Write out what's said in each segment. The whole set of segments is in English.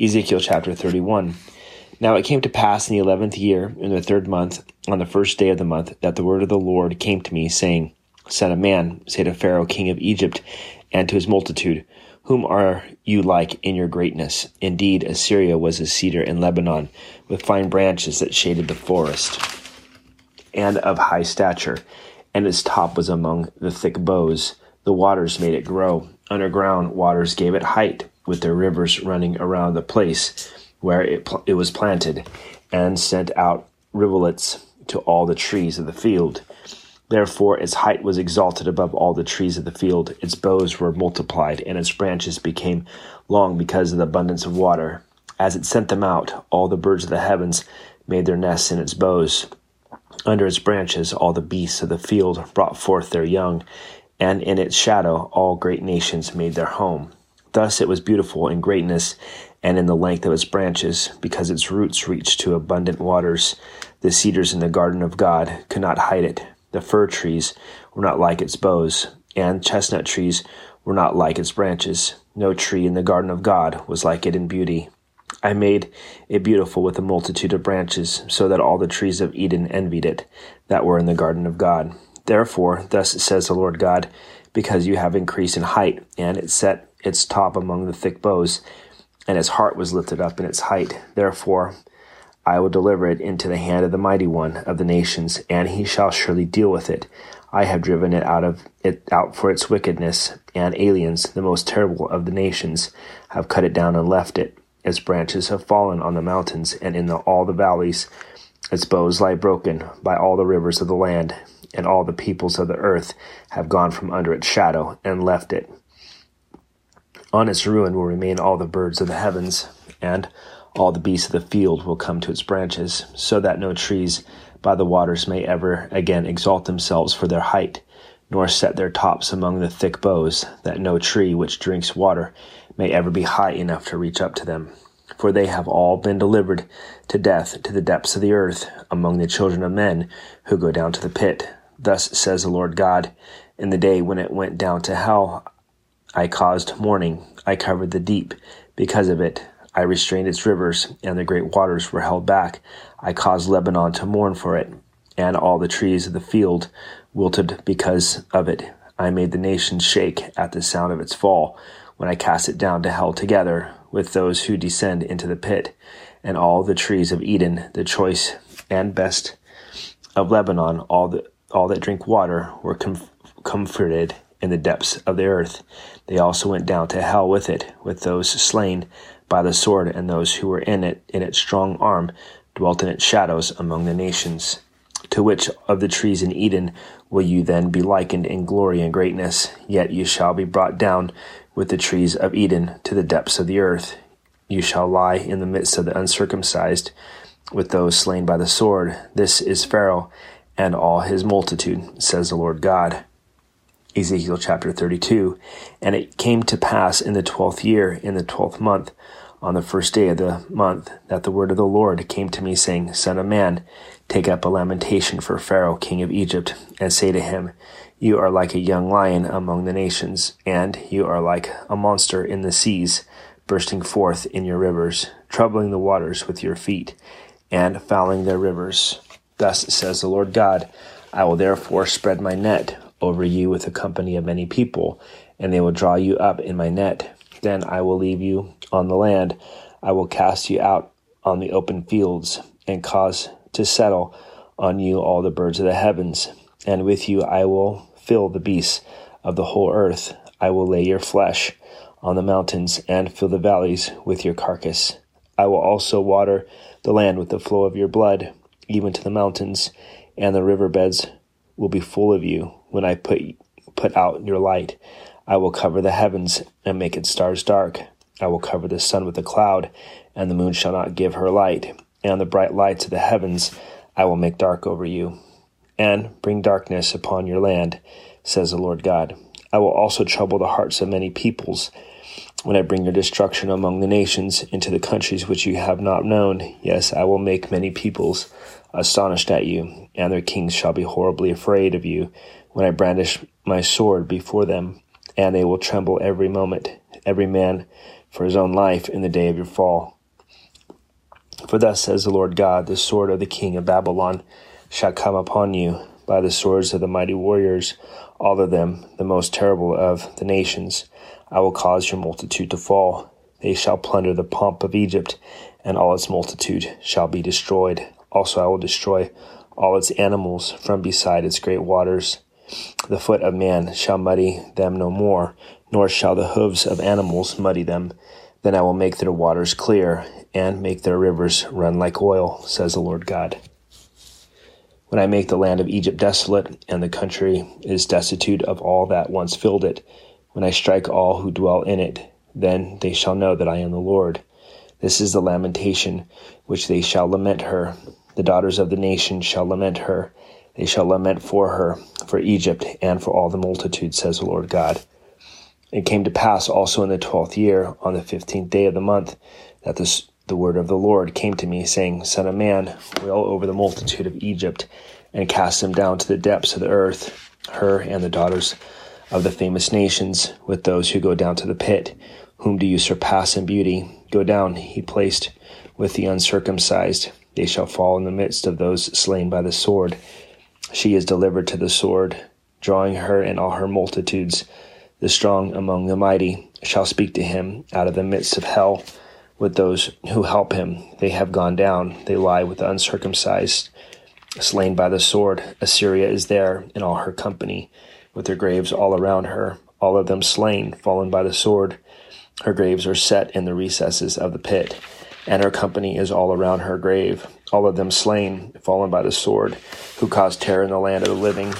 Ezekiel chapter 31. Now it came to pass in the eleventh year, in the third month, on the first day of the month, that the word of the Lord came to me, saying, Son of man, say to Pharaoh, king of Egypt, and to his multitude, Whom are you like in your greatness? Indeed, Assyria was a cedar in Lebanon, with fine branches that shaded the forest, and of high stature, and its top was among the thick boughs. The waters made it grow. Underground waters gave it height, with their rivers running around the place where it, pl- it was planted, and sent out rivulets to all the trees of the field. Therefore its height was exalted above all the trees of the field. Its boughs were multiplied, and its branches became long because of the abundance of water. As it sent them out, all the birds of the heavens made their nests in its boughs. Under its branches, all the beasts of the field brought forth their young, and in its shadow, all great nations made their home. Thus it was beautiful in greatness and in the length of its branches, because its roots reached to abundant waters. The cedars in the garden of God could not hide it. The fir trees were not like its boughs, and chestnut trees were not like its branches. No tree in the garden of God was like it in beauty. I made it beautiful with a multitude of branches, so that all the trees of Eden envied it, that were in the garden of God. Therefore, thus says the Lord God, because you have increased in height, and it set its top among the thick boughs, and its heart was lifted up in its height. Therefore, I will deliver it into the hand of the mighty one of the nations, and he shall surely deal with it. I have driven it out of it out for its wickedness, and aliens, the most terrible of the nations, have cut it down and left it. Its branches have fallen on the mountains and in the, all the valleys. Its boughs lie broken by all the rivers of the land, and all the peoples of the earth have gone from under its shadow and left it. On its ruin will remain all the birds of the heavens, and all the beasts of the field will come to its branches, so that no trees by the waters may ever again exalt themselves for their height, nor set their tops among the thick boughs, that no tree which drinks water may ever be high enough to reach up to them. For they have all been delivered to death to the depths of the earth among the children of men who go down to the pit. Thus says the Lord God, in the day when it went down to hell, I caused mourning. I covered the deep because of it. I restrained its rivers, and the great waters were held back. I caused Lebanon to mourn for it, and all the trees of the field wilted because of it. I made the nations shake at the sound of its fall, when I cast it down to hell together with those who descend into the pit, and all the trees of Eden, the choice and best of Lebanon, all the all that drink water, were com- comforted in the depths of the earth. They also went down to hell with it, with those slain by the sword, and those who were in it, in its strong arm, dwelt in its shadows among the nations. To which of the trees in Eden will you then be likened in glory and greatness? Yet you shall be brought down with the trees of Eden to the depths of the earth. You shall lie in the midst of the uncircumcised, with those slain by the sword. This is Pharaoh and all his multitude, says the Lord God. Ezekiel chapter 32. And it came to pass in the twelfth year, in the twelfth month, on the first day of the month, that the word of the Lord came to me, saying, Son of man, take up a lamentation for Pharaoh, king of Egypt, and say to him, You are like a young lion among the nations, and you are like a monster in the seas, bursting forth in your rivers, troubling the waters with your feet, and fouling their rivers. Thus says the Lord God, I will therefore spread my net over you with a company of many people, and they will draw you up in my net. Then I will leave you on the land. I will cast you out on the open fields, and cause to settle on you all the birds of the heavens. And with you I will fill the beasts of the whole earth. I will lay your flesh on the mountains, and fill the valleys with your carcass. I will also water the land with the flow of your blood, even to the mountains, and the river beds will be full of you when I put put out your light. I will cover the heavens and make its stars dark. I will cover the sun with a cloud, and the moon shall not give her light. And the bright lights of the heavens I will make dark over you, and bring darkness upon your land, says the Lord God. I will also trouble the hearts of many peoples when I bring your destruction among the nations into the countries which you have not known. Yes, I will make many peoples astonished at you, and their kings shall be horribly afraid of you when I brandish my sword before them, and they will tremble every moment, every man for his own life in the day of your fall. For thus says the Lord God, the sword of the king of Babylon shall come upon you by the swords of the mighty warriors, all of them the most terrible of the nations. I will cause your multitude to fall. They shall plunder the pomp of Egypt, and all its multitude shall be destroyed. Also I will destroy all its animals from beside its great waters. The foot of man shall muddy them no more, nor shall the hoofs of animals muddy them. Then I will make their waters clear, and make their rivers run like oil, says the Lord God. When I make the land of Egypt desolate, and the country is destitute of all that once filled it, when I strike all who dwell in it, then they shall know that I am the Lord. This is the lamentation which they shall lament her. The daughters of the nation shall lament her. They shall lament for her, for Egypt, and for all the multitude, says the Lord God. It came to pass also in the twelfth year, on the fifteenth day of the month, that the, the word of the Lord came to me, saying, Son of man, wail over the multitude of Egypt, and cast them down to the depths of the earth, her and the daughters of the famous nations, with those who go down to the pit. Whom do you surpass in beauty? Go down, he placed with the uncircumcised. They shall fall in the midst of those slain by the sword. She is delivered to the sword, drawing her and all her multitudes the strong among the mighty shall speak to him out of the midst of hell with those who help him. They have gone down, they lie with the uncircumcised, slain by the sword. Assyria is there in all her company, with their graves all around her, all of them slain, fallen by the sword. Her graves are set in the recesses of the pit, and her company is all around her grave, all of them slain, fallen by the sword, who caused terror in the land of the living.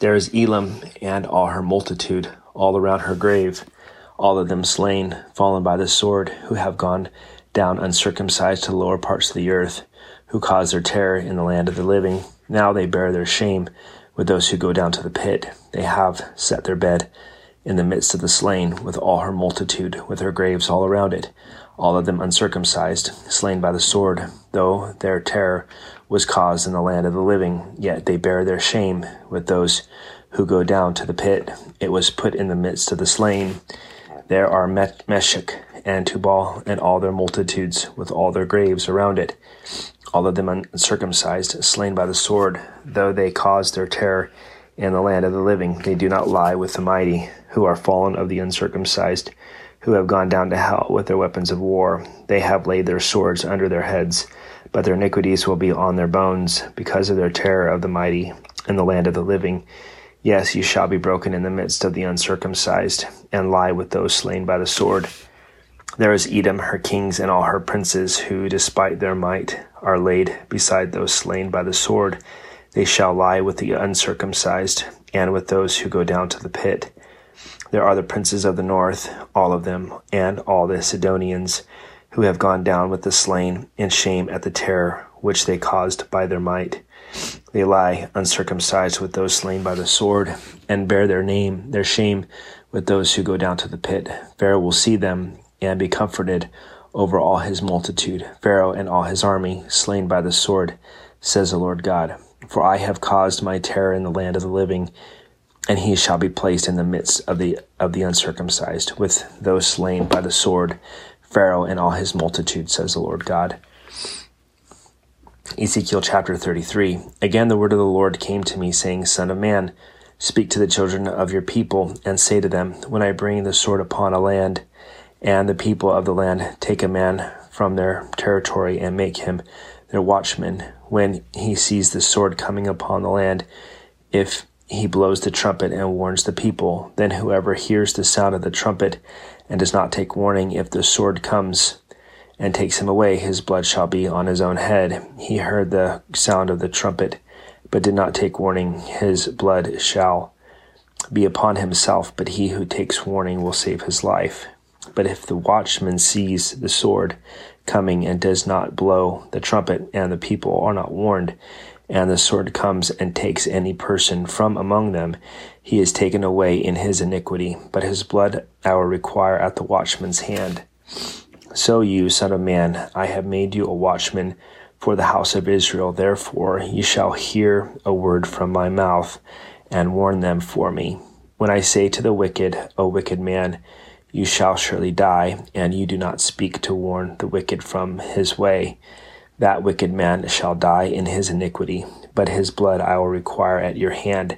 There is Elam and all her multitude, all around her grave, all of them slain, fallen by the sword, who have gone down uncircumcised to the lower parts of the earth, who caused their terror in the land of the living. Now they bear their shame with those who go down to the pit. They have set their bed in the midst of the slain, with all her multitude, with her graves all around it, all of them uncircumcised, slain by the sword, though their terror was caused in the land of the living, yet they bear their shame with those who go down to the pit. It was put in the midst of the slain. There are Meshech and Tubal and all their multitudes with all their graves around it, all of them uncircumcised, slain by the sword, though they caused their terror in the land of the living. They do not lie with the mighty, who are fallen of the uncircumcised, who have gone down to hell with their weapons of war. They have laid their swords under their heads but their iniquities will be on their bones because of their terror of the mighty in the land of the living. Yes, you shall be broken in the midst of the uncircumcised, and lie with those slain by the sword. There is Edom, her kings, and all her princes, who, despite their might, are laid beside those slain by the sword. They shall lie with the uncircumcised, and with those who go down to the pit. There are the princes of the north, all of them, and all the Sidonians who have gone down with the slain in shame at the terror which they caused by their might. They lie uncircumcised with those slain by the sword, and bear their name, their shame, with those who go down to the pit. Pharaoh will see them and be comforted over all his multitude, Pharaoh and all his army, slain by the sword, says the Lord God. For I have caused my terror in the land of the living, and he shall be placed in the midst of the of the uncircumcised, with those slain by the sword, Pharaoh and all his multitude, says the Lord God. Ezekiel chapter 33. Again, the word of the Lord came to me, saying, Son of man, speak to the children of your people, and say to them, When I bring the sword upon a land, and the people of the land take a man from their territory and make him their watchman, when he sees the sword coming upon the land, if he blows the trumpet and warns the people, then whoever hears the sound of the trumpet and does not take warning, if the sword comes and takes him away, his blood shall be on his own head. He heard the sound of the trumpet, but did not take warning, his blood shall be upon himself, but he who takes warning will save his life. But if the watchman sees the sword coming and does not blow the trumpet, and the people are not warned, and the sword comes and takes any person from among them, he is taken away in his iniquity, but his blood I will require at the watchman's hand. So you, son of man, I have made you a watchman for the house of Israel. Therefore, you shall hear a word from my mouth and warn them for me. When I say to the wicked, O wicked man, you shall surely die, and you do not speak to warn the wicked from his way. That wicked man shall die in his iniquity, but his blood I will require at your hand.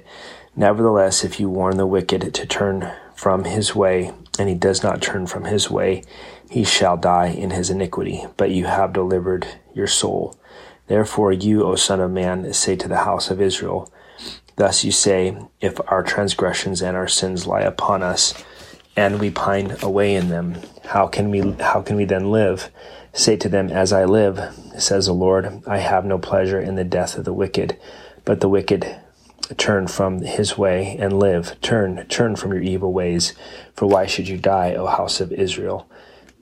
Nevertheless, if you warn the wicked to turn from his way, and he does not turn from his way, he shall die in his iniquity, but you have delivered your soul. Therefore, you, O Son of Man, say to the house of Israel, Thus you say, If our transgressions and our sins lie upon us, and we pine away in them. How can we how can we then live? Say to them, As I live, says the Lord, I have no pleasure in the death of the wicked, but the wicked turn from his way and live. Turn, turn from your evil ways. For why should you die, O house of Israel?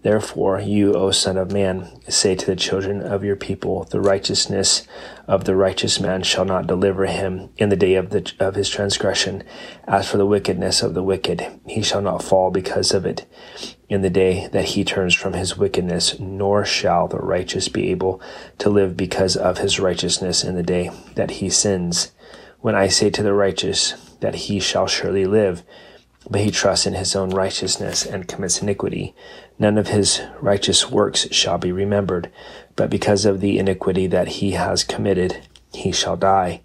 Therefore, you, O Son of Man, say to the children of your people, The righteousness of the righteous man shall not deliver him in the day of, the, of his transgression. As for the wickedness of the wicked, he shall not fall because of it in the day that he turns from his wickedness, nor shall the righteous be able to live because of his righteousness in the day that he sins. When I say to the righteous that he shall surely live, but he trusts in his own righteousness and commits iniquity. None of his righteous works shall be remembered, but because of the iniquity that he has committed, he shall die.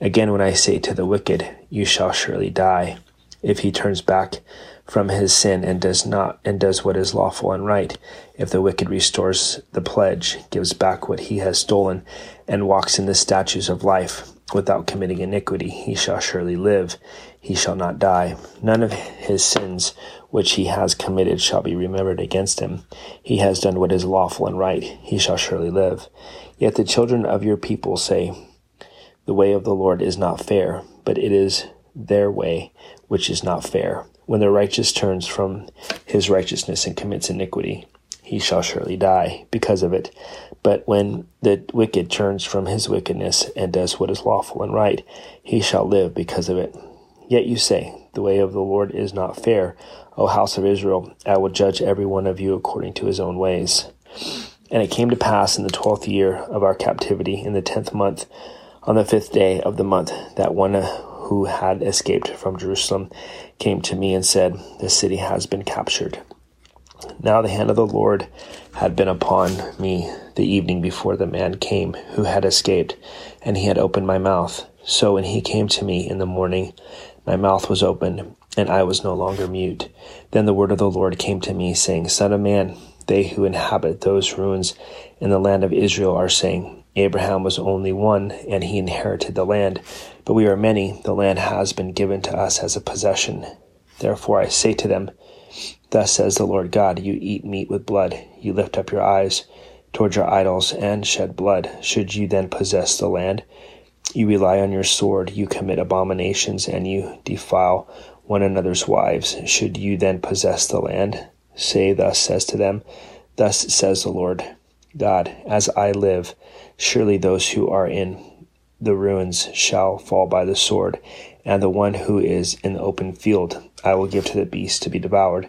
Again, when I say to the wicked, You shall surely die, if he turns back from his sin and does not and does what is lawful and right, if the wicked restores the pledge, gives back what he has stolen, and walks in the statutes of life, without committing iniquity, he shall surely live he shall not die. None of his sins which he has committed shall be remembered against him. He has done what is lawful and right. He shall surely live. Yet the children of your people say, The way of the Lord is not fair, but it is their way which is not fair. When the righteous turns from his righteousness and commits iniquity, he shall surely die because of it. But when the wicked turns from his wickedness and does what is lawful and right, he shall live because of it. Yet you say, The way of the Lord is not fair. O house of Israel, I will judge every one of you according to his own ways. And it came to pass in the twelfth year of our captivity, in the tenth month, on the fifth day of the month, that one who had escaped from Jerusalem came to me and said, The city has been captured. Now the hand of the Lord had been upon me the evening before the man came who had escaped, and he had opened my mouth. So when he came to me in the morning, my mouth was opened, and I was no longer mute. Then the word of the Lord came to me, saying, Son of man, they who inhabit those ruins in the land of Israel are saying, Abraham was only one, and he inherited the land. But we are many, the land has been given to us as a possession. Therefore I say to them, Thus says the Lord God, You eat meat with blood, you lift up your eyes towards your idols, and shed blood. Should you then possess the land? You rely on your sword, you commit abominations, and you defile one another's wives. Should you then possess the land? Say thus says to them, Thus says the Lord God, as I live, surely those who are in the ruins shall fall by the sword, and the one who is in the open field I will give to the beast to be devoured,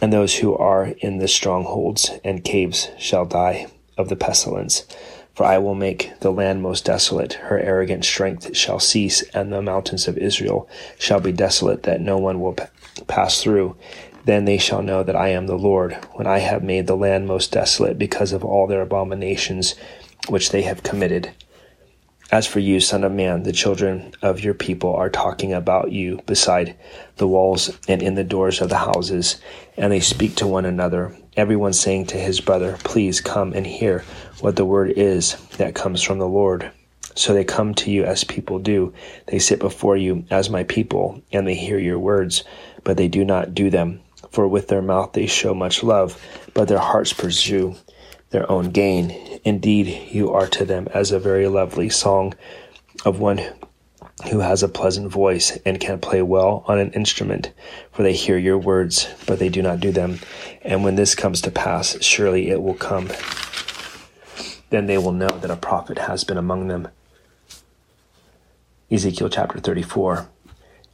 and those who are in the strongholds and caves shall die of the pestilence. For I will make the land most desolate, her arrogant strength shall cease, and the mountains of Israel shall be desolate, that no one will pass through. Then they shall know that I am the Lord, when I have made the land most desolate because of all their abominations which they have committed. As for you, Son of Man, the children of your people are talking about you beside the walls and in the doors of the houses, and they speak to one another, everyone saying to his brother, Please come and hear what the word is that comes from the Lord. So they come to you as people do. They sit before you as my people, and they hear your words, but they do not do them. For with their mouth they show much love, but their hearts pursue their own gain. Indeed, you are to them as a very lovely song of one who has a pleasant voice and can play well on an instrument, for they hear your words, but they do not do them. And when this comes to pass, surely it will come. Then they will know that a prophet has been among them. Ezekiel chapter 34.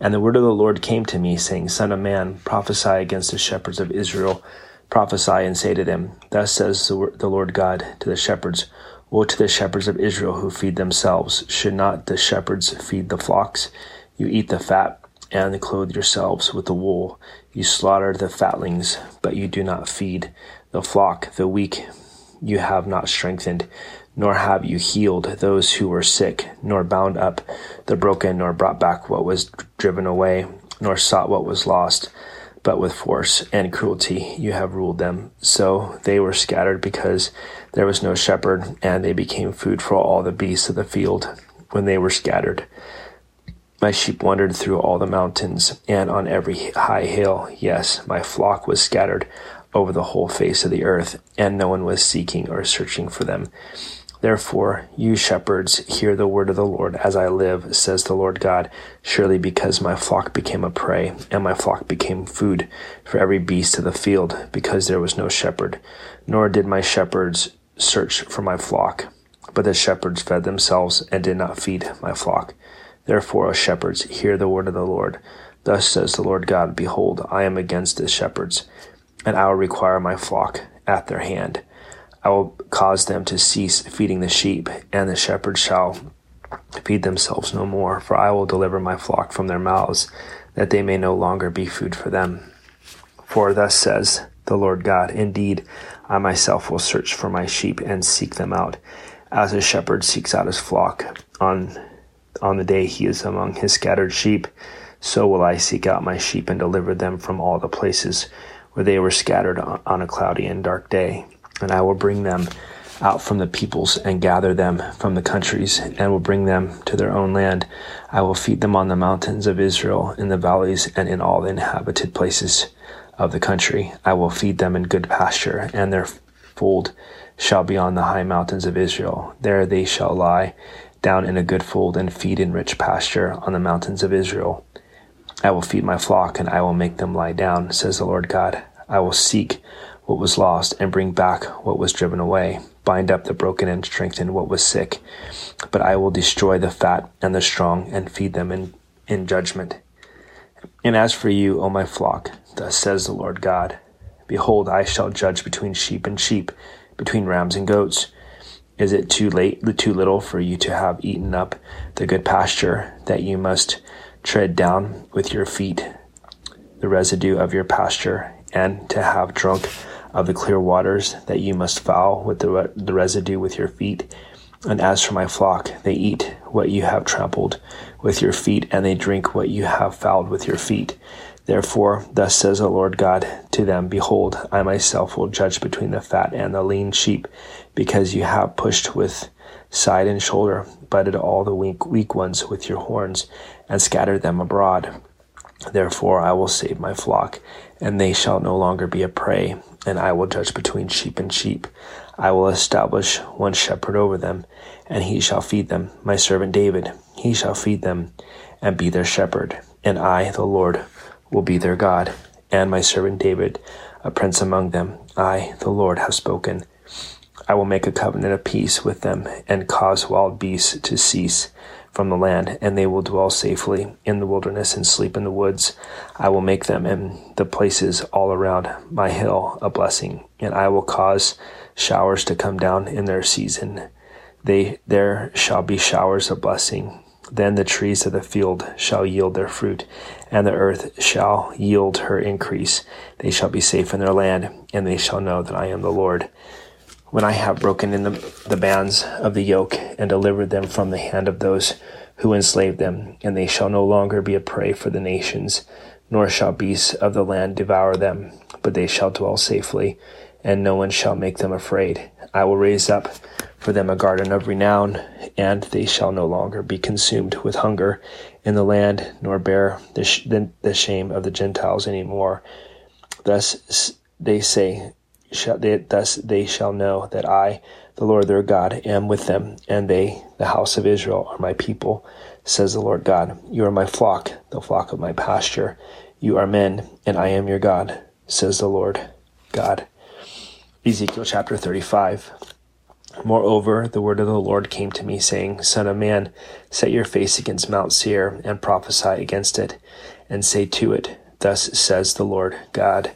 And the word of the Lord came to me, saying, Son of man, prophesy against the shepherds of Israel prophesy and say to them, Thus says the Lord God to the shepherds, Woe to the shepherds of Israel who feed themselves. Should not the shepherds feed the flocks? You eat the fat and clothe yourselves with the wool. You slaughter the fatlings, but you do not feed the flock. The weak you have not strengthened, nor have you healed those who were sick, nor bound up the broken, nor brought back what was driven away, nor sought what was lost. But with force and cruelty you have ruled them. So they were scattered because there was no shepherd, and they became food for all the beasts of the field when they were scattered. My sheep wandered through all the mountains and on every high hill. Yes, my flock was scattered over the whole face of the earth, and no one was seeking or searching for them. Therefore, you shepherds, hear the word of the Lord as I live, says the Lord God. Surely because my flock became a prey, and my flock became food for every beast of the field, because there was no shepherd, nor did my shepherds search for my flock. But the shepherds fed themselves and did not feed my flock. Therefore, O shepherds, hear the word of the Lord. Thus says the Lord God, Behold, I am against the shepherds, and I will require my flock at their hand. I will cause them to cease feeding the sheep, and the shepherds shall feed themselves no more, for I will deliver my flock from their mouths, that they may no longer be food for them. For thus says the Lord God, Indeed, I myself will search for my sheep and seek them out, as a shepherd seeks out his flock on on the day he is among his scattered sheep. So will I seek out my sheep and deliver them from all the places where they were scattered on a cloudy and dark day and I will bring them out from the peoples and gather them from the countries and will bring them to their own land. I will feed them on the mountains of Israel, in the valleys, and in all the inhabited places of the country. I will feed them in good pasture, and their fold shall be on the high mountains of Israel. There they shall lie down in a good fold and feed in rich pasture on the mountains of Israel. I will feed my flock, and I will make them lie down, says the Lord God. I will seek what was lost and bring back what was driven away, bind up the broken and strengthen what was sick. But I will destroy the fat and the strong and feed them in, in judgment. And as for you, O my flock, thus says the Lord God, Behold, I shall judge between sheep and sheep, between rams and goats. Is it too late, too little for you to have eaten up the good pasture that you must tread down with your feet the residue of your pasture and to have drunk of the clear waters that you must foul with the, re- the residue with your feet. And as for my flock, they eat what you have trampled with your feet, and they drink what you have fouled with your feet. Therefore, thus says the Lord God to them Behold, I myself will judge between the fat and the lean sheep, because you have pushed with side and shoulder, butted all the weak, weak ones with your horns, and scattered them abroad. Therefore, I will save my flock, and they shall no longer be a prey, and I will judge between sheep and sheep. I will establish one shepherd over them, and he shall feed them, my servant David. He shall feed them, and be their shepherd. And I, the Lord, will be their God, and my servant David, a prince among them. I, the Lord, have spoken. I will make a covenant of peace with them, and cause wild beasts to cease from the land, and they will dwell safely in the wilderness and sleep in the woods. I will make them and the places all around my hill a blessing, and I will cause showers to come down in their season. They there shall be showers of blessing. Then the trees of the field shall yield their fruit, and the earth shall yield her increase. They shall be safe in their land, and they shall know that I am the Lord when I have broken in the, the bands of the yoke and delivered them from the hand of those who enslaved them, and they shall no longer be a prey for the nations, nor shall beasts of the land devour them, but they shall dwell safely, and no one shall make them afraid. I will raise up for them a garden of renown, and they shall no longer be consumed with hunger in the land, nor bear the, sh- the, shame of the Gentiles any more. Thus they say, shall they, thus they shall know that I, the Lord their God, am with them, and they, the house of Israel, are my people, says the Lord God. You are my flock, the flock of my pasture. You are men, and I am your God, says the Lord God. Ezekiel chapter 35. Moreover, the word of the Lord came to me, saying, Son of man, set your face against Mount Seir, and prophesy against it, and say to it, Thus says the Lord God.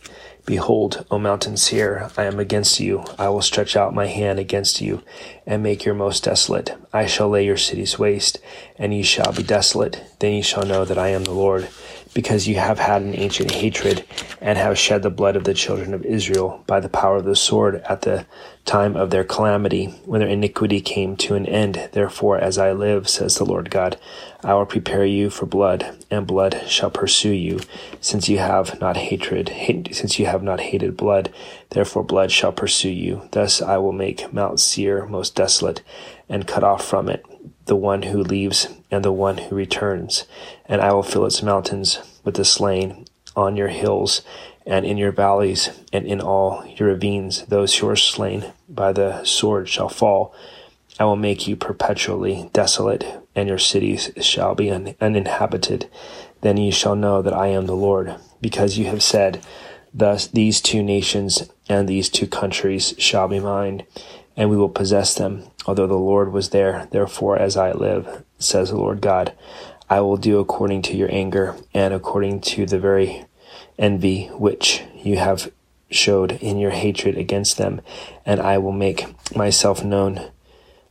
Behold, O mountain Seir, I am against you. I will stretch out my hand against you, and make your most desolate. I shall lay your cities waste, and ye shall be desolate. Then ye shall know that I am the Lord. Because you have had an ancient hatred and have shed the blood of the children of Israel by the power of the sword at the time of their calamity, when their iniquity came to an end. Therefore, as I live, says the Lord God, I will prepare you for blood, and blood shall pursue you, since you have not hatred, since you have not hated blood. Therefore, blood shall pursue you. Thus I will make Mount Seir most desolate, and cut off from it the one who leaves and the one who returns, and I will fill its mountains with the slain on your hills and in your valleys and in all your ravines. Those who are slain by the sword shall fall. I will make you perpetually desolate, and your cities shall be un- uninhabited. Then you shall know that I am the Lord, because you have said, Thus these two nations and these two countries shall be mine, and we will possess them, although the Lord was there. Therefore, as I live, says the Lord God, I will do according to your anger and according to the very envy which you have showed in your hatred against them, and I will make myself known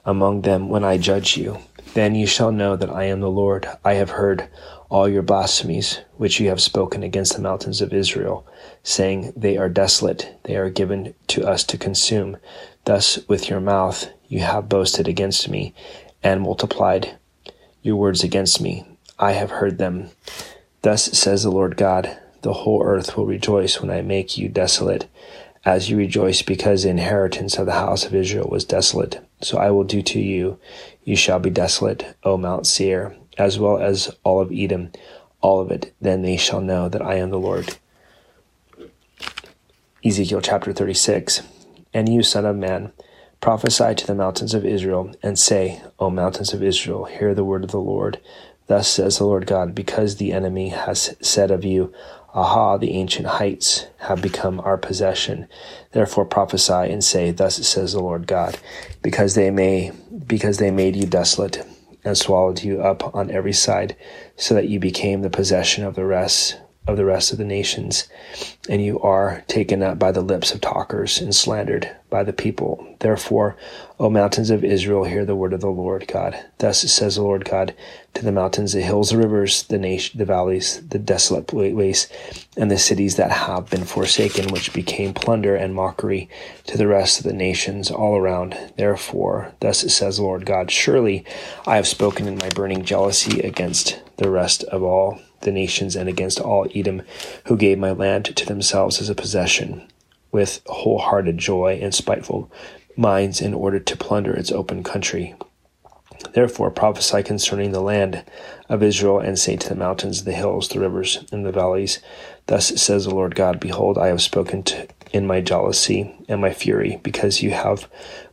among them when I judge you. Then you shall know that I am the Lord. I have heard all your blasphemies which you have spoken against the mountains of Israel, saying, They are desolate, they are given to us to consume. Thus with your mouth you have boasted against me, and multiplied your words against me. I have heard them. Thus says the Lord God The whole earth will rejoice when I make you desolate, as you rejoice because the inheritance of the house of Israel was desolate. So I will do to you. You shall be desolate, O Mount Seir, as well as all of Edom, all of it. Then they shall know that I am the Lord. Ezekiel chapter 36. And you, son of man, prophesy to the mountains of Israel, and say, O mountains of Israel, hear the word of the Lord. Thus says the Lord God, because the enemy has said of you, Aha, the ancient heights have become our possession. Therefore prophesy and say, Thus says the Lord God, because they may because they made you desolate and swallowed you up on every side, so that you became the possession of the rest of the rest of the nations, and you are taken up by the lips of talkers and slandered by the people. Therefore, O mountains of Israel, hear the word of the Lord God. Thus says the Lord God to the mountains, the hills, the rivers, the nation, the valleys, the desolate wastes, and the cities that have been forsaken, which became plunder and mockery to the rest of the nations all around. Therefore, thus says the Lord God, surely I have spoken in my burning jealousy against the rest of all the nations and against all Edom, who gave my land to themselves as a possession, with wholehearted joy and spiteful minds, in order to plunder its open country. Therefore prophesy concerning the land of Israel, and say to the mountains, the hills, the rivers, and the valleys, Thus says the Lord God, Behold, I have spoken to, in my jealousy and my fury, because you have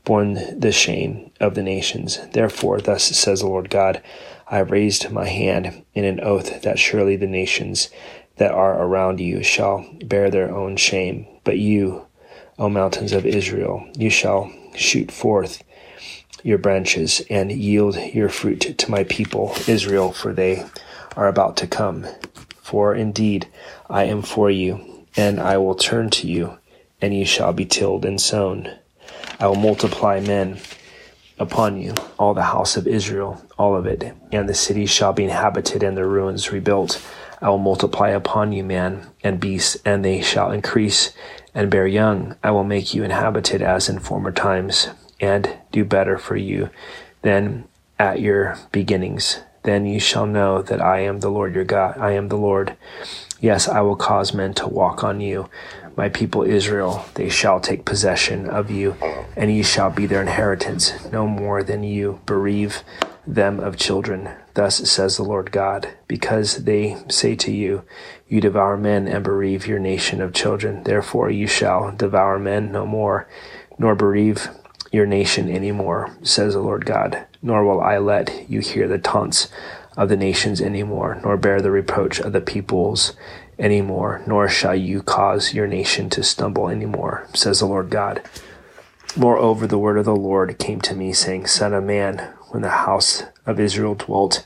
borne the shame of the nations. Therefore, thus says the Lord God, I raised my hand in an oath that surely the nations that are around you shall bear their own shame. But you, O mountains of Israel, you shall shoot forth your branches and yield your fruit to my people Israel, for they are about to come. For indeed I am for you, and I will turn to you, and you shall be tilled and sown. I will multiply men upon you, all the house of Israel, all of it, and the cities shall be inhabited and the ruins rebuilt. I will multiply upon you man and beast, and they shall increase and bear young. I will make you inhabited as in former times, and do better for you than at your beginnings. Then you shall know that I am the Lord your God. I am the Lord. Yes, I will cause men to walk on you my people Israel, they shall take possession of you, and ye shall be their inheritance, no more than you bereave them of children. Thus says the Lord God, because they say to you, You devour men and bereave your nation of children. Therefore you shall devour men no more, nor bereave your nation any more, says the Lord God. Nor will I let you hear the taunts of the nations any more, nor bear the reproach of the peoples any more, nor shall you cause your nation to stumble any more, says the Lord God. Moreover, the word of the Lord came to me, saying, Son of man, when the house of Israel dwelt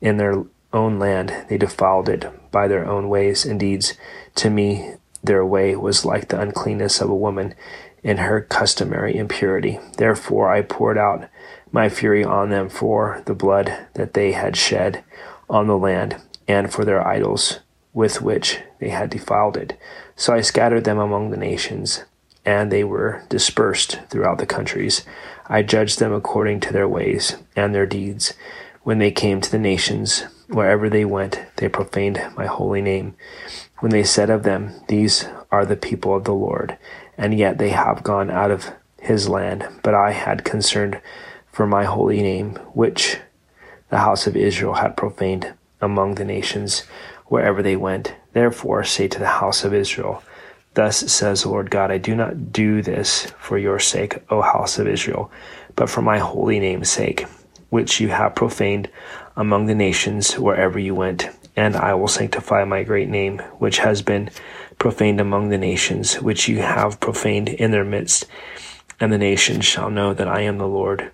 in their own land, they defiled it by their own ways and deeds. To me, their way was like the uncleanness of a woman in her customary impurity. Therefore, I poured out my fury on them for the blood that they had shed on the land and for their idols with which they had defiled it. So I scattered them among the nations, and they were dispersed throughout the countries. I judged them according to their ways and their deeds. When they came to the nations, wherever they went, they profaned my holy name. When they said of them, These are the people of the Lord, and yet they have gone out of his land. But I had concern for my holy name, which the house of Israel had profaned among the nations wherever they went. Therefore, say to the house of Israel, Thus says the Lord God, I do not do this for your sake, O house of Israel, but for my holy name's sake, which you have profaned among the nations wherever you went. And I will sanctify my great name, which has been profaned among the nations, which you have profaned in their midst. And the nations shall know that I am the Lord,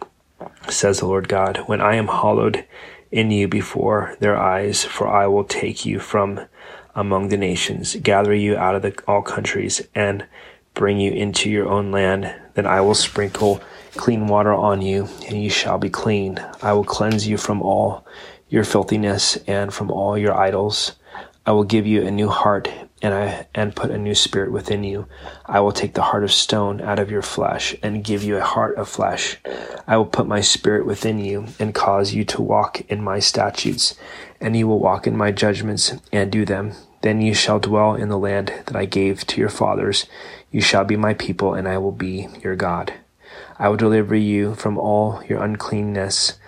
says the Lord God, when I am hallowed in you before their eyes, for I will take you from among the nations, gather you out of the, all countries, and bring you into your own land. Then I will sprinkle clean water on you, and you shall be clean. I will cleanse you from all your filthiness and from all your idols. I will give you a new heart and I and put a new spirit within you. I will take the heart of stone out of your flesh and give you a heart of flesh. I will put my spirit within you and cause you to walk in my statutes, and you will walk in my judgments and do them. Then you shall dwell in the land that I gave to your fathers. You shall be my people, and I will be your God. I will deliver you from all your uncleanness.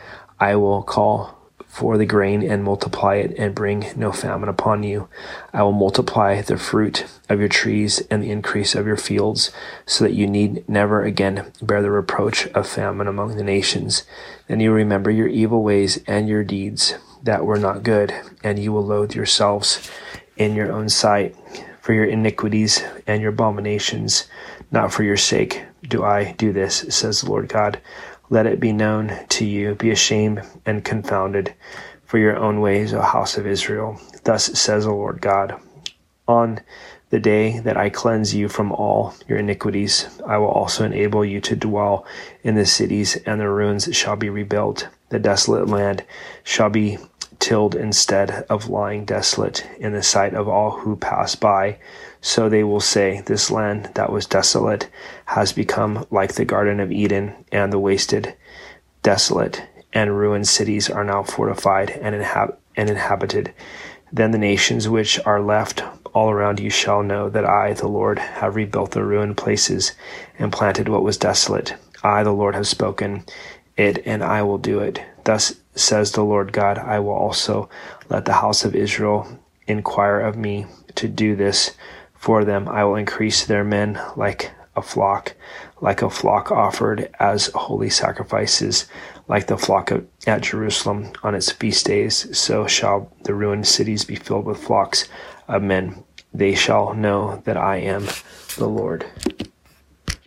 I will call for the grain and multiply it and bring no famine upon you. I will multiply the fruit of your trees and the increase of your fields so that you need never again bear the reproach of famine among the nations. Then you will remember your evil ways and your deeds that were not good, and you will loathe yourselves in your own sight for your iniquities and your abominations. Not for your sake do I do this, says the Lord God. Let it be known to you, be ashamed and confounded for your own ways, O house of Israel. Thus says the Lord God. On the day that I cleanse you from all your iniquities, I will also enable you to dwell in the cities, and the ruins shall be rebuilt. The desolate land shall be tilled instead of lying desolate in the sight of all who pass by. So they will say, This land that was desolate has become like the Garden of Eden, and the wasted, desolate, and ruined cities are now fortified and, inhab- and inhabited. Then the nations which are left all around you shall know that I, the Lord, have rebuilt the ruined places and planted what was desolate. I, the Lord, have spoken it, and I will do it. Thus says the Lord God, I will also let the house of Israel inquire of me to do this for them. I will increase their men like a flock, like a flock offered as holy sacrifices, like the flock of, at Jerusalem on its feast days. So shall the ruined cities be filled with flocks of men. They shall know that I am the Lord.